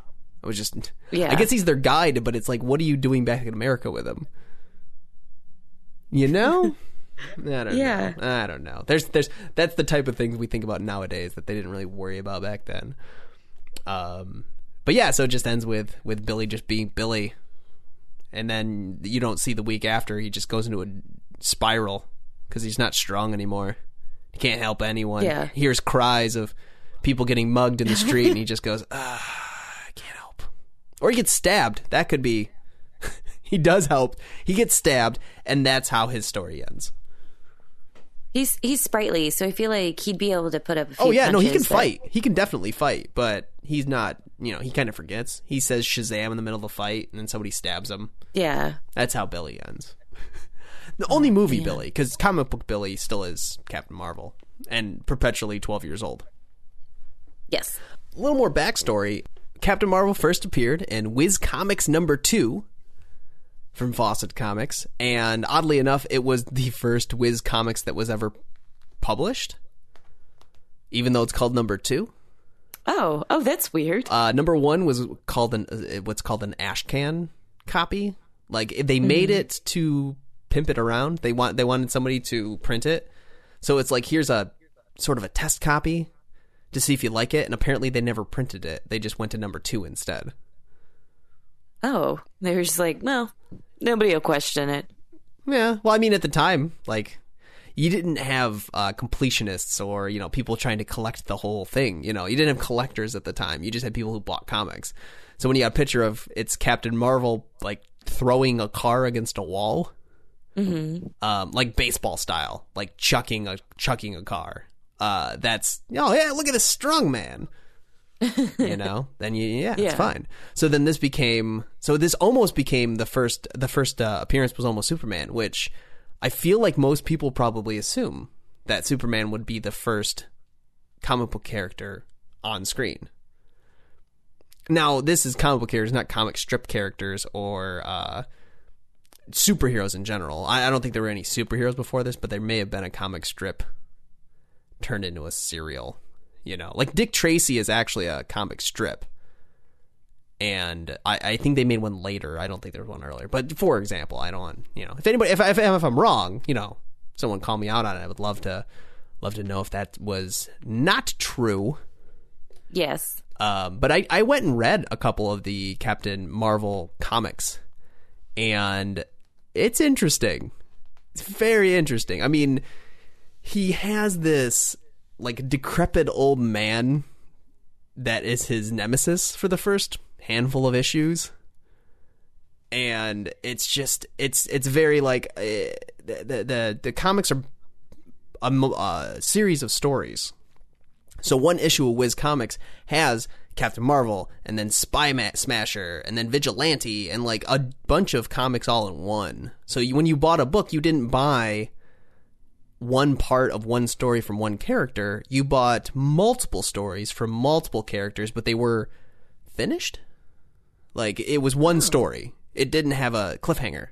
A: I was just,
B: Yeah.
A: I guess he's their guide, but it's like, what are you doing back in America with him? You know? I don't
B: Yeah.
A: know. I don't know. There's, there's, that's the type of things we think about nowadays that they didn't really worry about back then. Um, but yeah, so it just ends with with Billy just being Billy, and then you don't see the week after he just goes into a spiral because he's not strong anymore. He can't help anyone.
B: Yeah.
A: He hears cries of people getting mugged in the street, and he just goes, ah, "I can't help." Or he gets stabbed. That could be. he does help. He gets stabbed, and that's how his story ends.
B: He's he's sprightly, so I feel like he'd be able to put up. A few
A: Oh yeah, no, he can
B: punches that-
A: fight. He can definitely fight, but he's not. You know, he kind of forgets. He says Shazam in the middle of the fight, and then somebody stabs him.
B: Yeah,
A: That's how Billy ends. the only movie Billy, because comic book Billy still is Captain Marvel and perpetually twelve years old.
B: Yes,
A: A little more backstory. Captain Marvel first appeared in Whiz Comics number two from Fawcett Comics, and oddly enough, it was the first Whiz Comics that was ever published, even though it's called number two.
B: Oh, oh, that's weird.
A: Uh, number one was called an uh, what's called an ashcan copy. Like they made it to pimp it around. They want they wanted somebody to print it, so it's like here's a sort of a test copy to see if you like it. And apparently they never printed it. They just went to number two instead.
B: Oh, they were just like, well, nobody will question it.
A: Yeah. Well, I mean, at the time, like you didn't have uh, completionists or you know people trying to collect the whole thing. You know, you didn't have collectors at the time. You just had people who bought comics. So when you got a picture of it's Captain Marvel like throwing a car against a wall, um, like baseball style, like chucking a chucking a car. Uh, that's oh yeah, look at this strong man. you know, then you yeah, it's fine. So then this became so this almost became the first the first uh, appearance was almost Superman, which I feel like most people probably assume that Superman would be the first comic book character on screen. Now, this is comic book characters, not comic strip characters or uh, superheroes in general. I, I don't think there were any superheroes before this, but there may have been a comic strip turned into a serial. You know, like Dick Tracy is actually a comic strip. and I, I think they made one later. I don't think there was one earlier. But for example, I don't want you know if anybody if I, if, if I'm wrong, you know, someone call me out on it. I would love to love to know if that was not true.
B: Yes.
A: Um, but I, I went and read a couple of the Captain Marvel comics, and it's interesting. It's very interesting. I mean, he has this like decrepit old man that is his nemesis for the first handful of issues and it's just it's it's very like uh, the, the the comics are a, a series of stories so one issue of Whiz Comics has Captain Marvel and then Spy Ma- Smasher and then Vigilante and like a bunch of comics all in one. So you, when you bought a book, you didn't buy one part of one story from one character. You bought multiple stories from multiple characters, but they were finished. Like it was one story. It didn't have a cliffhanger.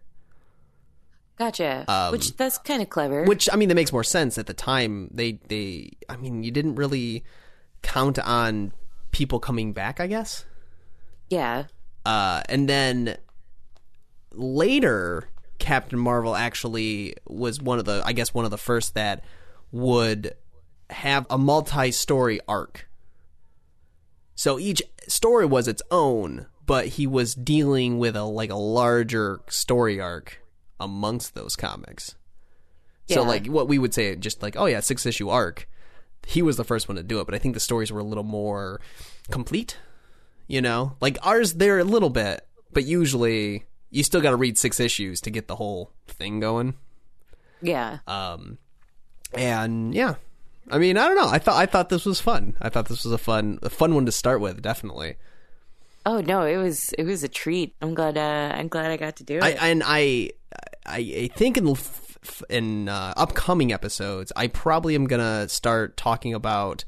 B: Gotcha. Which that's kind of clever.
A: Um, Which I mean, that makes more sense at the time. They they I mean, you didn't really count on people coming back. I guess.
B: yeah.
A: Uh, and then later, Captain Marvel actually was one of the, I guess, one of the first that would have a multi-story arc. So each story was its own, but he was dealing with a like a larger story arc amongst those comics. So like what we would say, just like oh yeah, six issue arc. He was the first one to do it, but I think the stories were a little more complete. You know, like ours, they're a little bit, but usually you still got to read six issues to get the whole thing going.
B: Yeah.
A: Um, and yeah, I mean, I don't know. I thought I thought this was fun. I thought this was a fun a fun one to start with. Definitely.
B: oh no, it was it was a treat. I'm glad uh I'm glad I got to do it.
A: I and I I, I think in in uh, upcoming episodes, I probably am gonna start talking about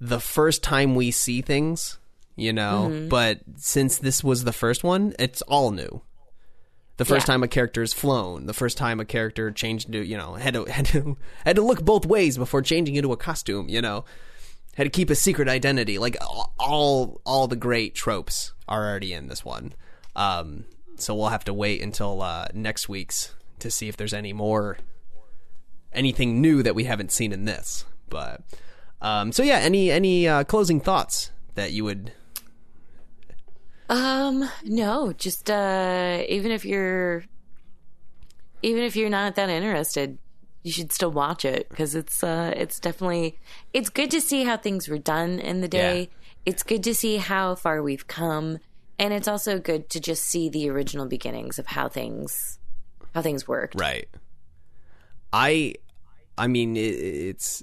A: the first time we see things. You know, but since this was the first one, it's all new. The first
B: Yeah.
A: time a character is flown, the first time a character changed into, you know, had to had to had to look both ways before changing into a costume, you know. Had to keep a secret identity. Like all all, all the great tropes are already in this one. Um, so we'll have to wait until uh, next week's to see if there's any more anything new that we haven't seen in this. But um, so yeah, any any uh, closing thoughts that you would
B: Um, no, just uh even if you're even if you're not that interested, you should still watch it because it's uh it's definitely it's good to see how things were done in the day.
A: Yeah.
B: It's good to see how far we've come and it's also good to just see the original beginnings of how things how things worked.
A: Right. I, I mean, it, it's,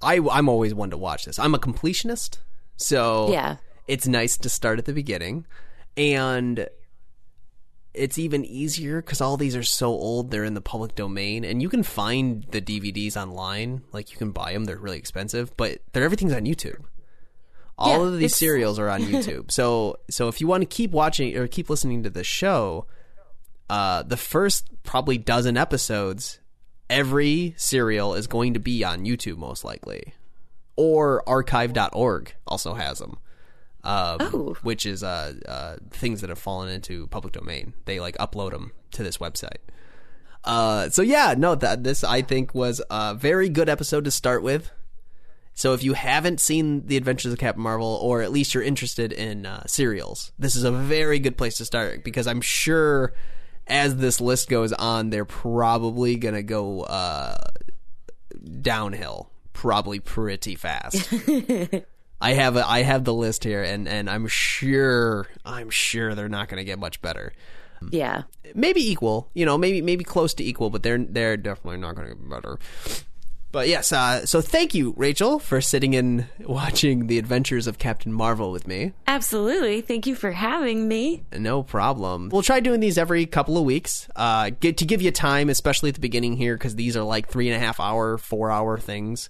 A: I, I'm always one to watch this. I'm a completionist, so
B: Yeah.
A: It's nice to start at the beginning, and it's even easier because all these are so old. They're in the public domain, and you can find the DVDs online. Like you can buy them; they're really expensive, but they're everything's on YouTube. All
B: Yeah,
A: of these serials are on YouTube. so, so if you want to keep watching or keep listening to the show, uh, the first probably dozen episodes, every serial is going to be on YouTube most likely, or archive.org also has them. Um,
B: Oh.
A: which is uh, uh, things that have fallen into public domain. They like upload them to this website. Uh, so yeah, no, that this I think was a very good episode to start with. So if you haven't seen The Adventures of Captain Marvel, or at least you're interested in uh, serials, this is a very good place to start because I'm sure as this list goes on, they're probably gonna go uh, downhill, probably pretty fast. I have a, I have the list here, and, and I'm sure I'm sure they're not gonna get much better.
B: Yeah.
A: Maybe equal, you know, maybe maybe close to equal, but they're they're definitely not gonna get better. But yes, uh, so thank you, Rachel, for sitting and watching the adventures of Captain Marvel with me.
B: Absolutely. Thank you for having me.
A: No problem. We'll try doing these every couple of weeks. Uh, get to give you time, especially at the beginning here, because these are like three and a half hour, four hour things.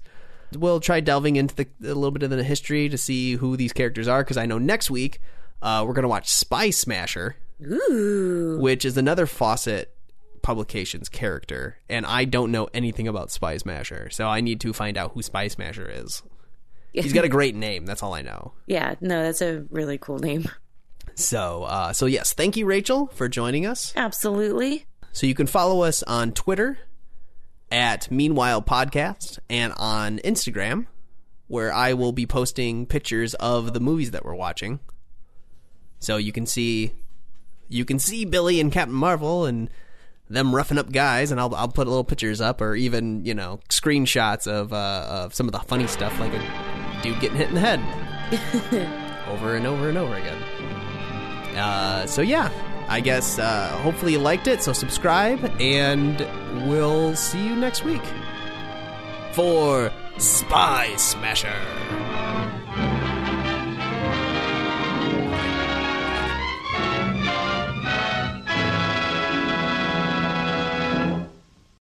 A: We'll try delving into the, a little bit of the history to see who these characters are, because I know next week uh, we're going to watch Spy Smasher,
B: Ooh.
A: which is another Fawcett Publications character, and I don't know anything about Spy Smasher, so I need to find out who Spy Smasher is. He's got a great name. That's all I know.
B: Yeah, no, that's a really cool name.
A: So, uh, so yes, thank you, Rachel, for joining us.
B: Absolutely.
A: So you can follow us on Twitter at Meanwhile Podcast and on Instagram, where I will be posting pictures of the movies that we're watching. So you can see, you can see Billy and Captain Marvel and them roughing up guys, and I'll I'll put little pictures up, or even you know screenshots of uh, of some of the funny stuff, like a dude getting hit in the head over and over and over again. Uh, so yeah, I guess uh, hopefully you liked it. So subscribe, and we'll see you next week for Spy Smasher.